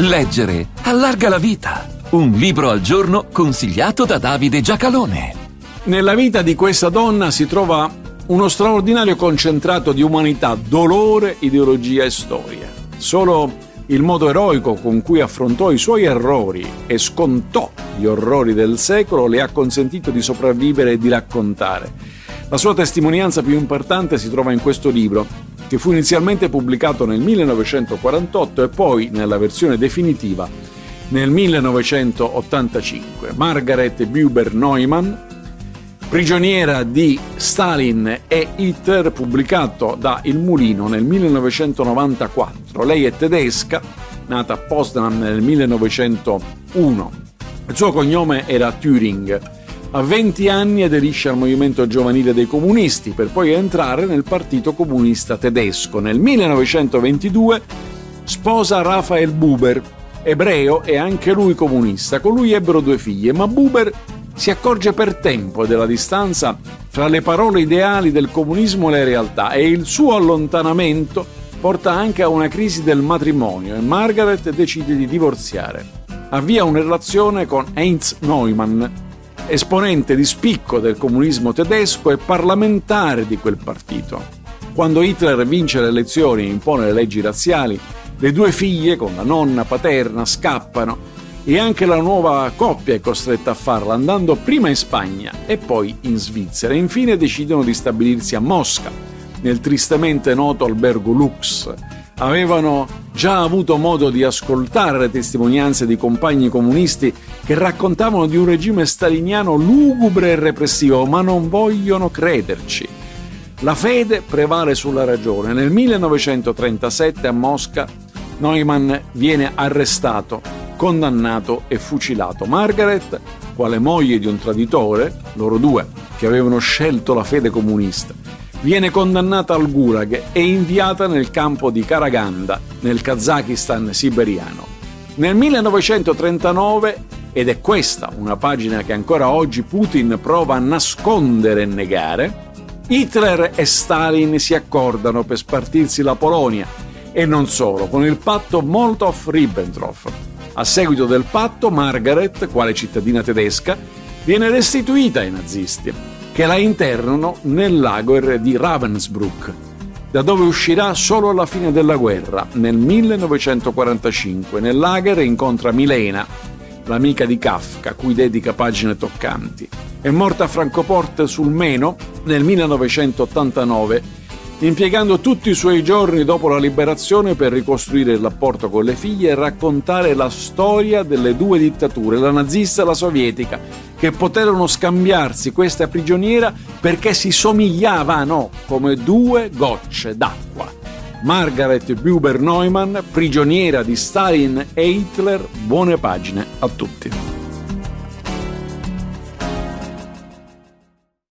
Leggere allarga la vita. Un libro al giorno consigliato da Davide Giacalone. Nella vita di questa donna si trova uno straordinario concentrato di umanità, dolore, ideologia e storia. Solo il modo eroico con cui affrontò i suoi errori e scontò gli orrori del secolo le ha consentito di sopravvivere e di raccontare. La sua testimonianza più importante si trova in questo libro, che fu inizialmente pubblicato nel 1948 e poi, nella versione definitiva, nel 1985. Margaret Buber Neumann, prigioniera di Stalin e Hitler, pubblicato da Il Mulino nel 1994. Lei è tedesca, nata a Potsdam nel 1901. Il suo cognome era Turing a 20 anni aderisce al movimento giovanile dei comunisti per poi entrare nel Partito Comunista Tedesco. Nel 1922 sposa Raphael Buber, ebreo e anche lui comunista. Con lui ebbero due figlie, ma Buber si accorge per tempo della distanza fra le parole ideali del comunismo e le realtà e il suo allontanamento porta anche a una crisi del matrimonio e Margaret decide di divorziare. Avvia una relazione con Heinz Neumann, esponente di spicco del comunismo tedesco e parlamentare di quel partito. Quando Hitler vince le elezioni e impone le leggi razziali, le due figlie con la nonna paterna scappano e anche la nuova coppia è costretta a farla andando prima in Spagna e poi in Svizzera. Infine decidono di stabilirsi a Mosca, nel tristemente noto albergo Lux, avevano già avuto modo di ascoltare le testimonianze di compagni comunisti che raccontavano di un regime staliniano lugubre e repressivo, ma non vogliono crederci. La fede prevale sulla ragione. Nel 1937 a Mosca Neumann viene arrestato, condannato e fucilato. Margaret, quale moglie di un traditore, loro due, che avevano scelto la fede comunista, viene condannata al Gulag e inviata nel campo di Karaganda, nel Kazakistan siberiano. Nel 1939, ed è questa una pagina che ancora oggi Putin prova a nascondere e negare, Hitler e Stalin si accordano per spartirsi la Polonia e non solo, con il patto Molotov-Ribbentrop. A seguito del patto, Margaret, quale cittadina tedesca, viene restituita ai nazisti che la internano nel lager di Ravensbrück, da dove uscirà solo alla fine della guerra, nel 1945. Nel lager incontra Milena, l'amica di Kafka, cui dedica pagine toccanti. È morta a Francoporte sul Meno nel 1989 impiegando tutti i suoi giorni dopo la liberazione per ricostruire il rapporto con le figlie e raccontare la storia delle due dittature, la nazista e la sovietica, che poterono scambiarsi questa prigioniera perché si somigliavano come due gocce d'acqua. Margaret Buber Neumann, prigioniera di Stalin e Hitler, buone pagine a tutti.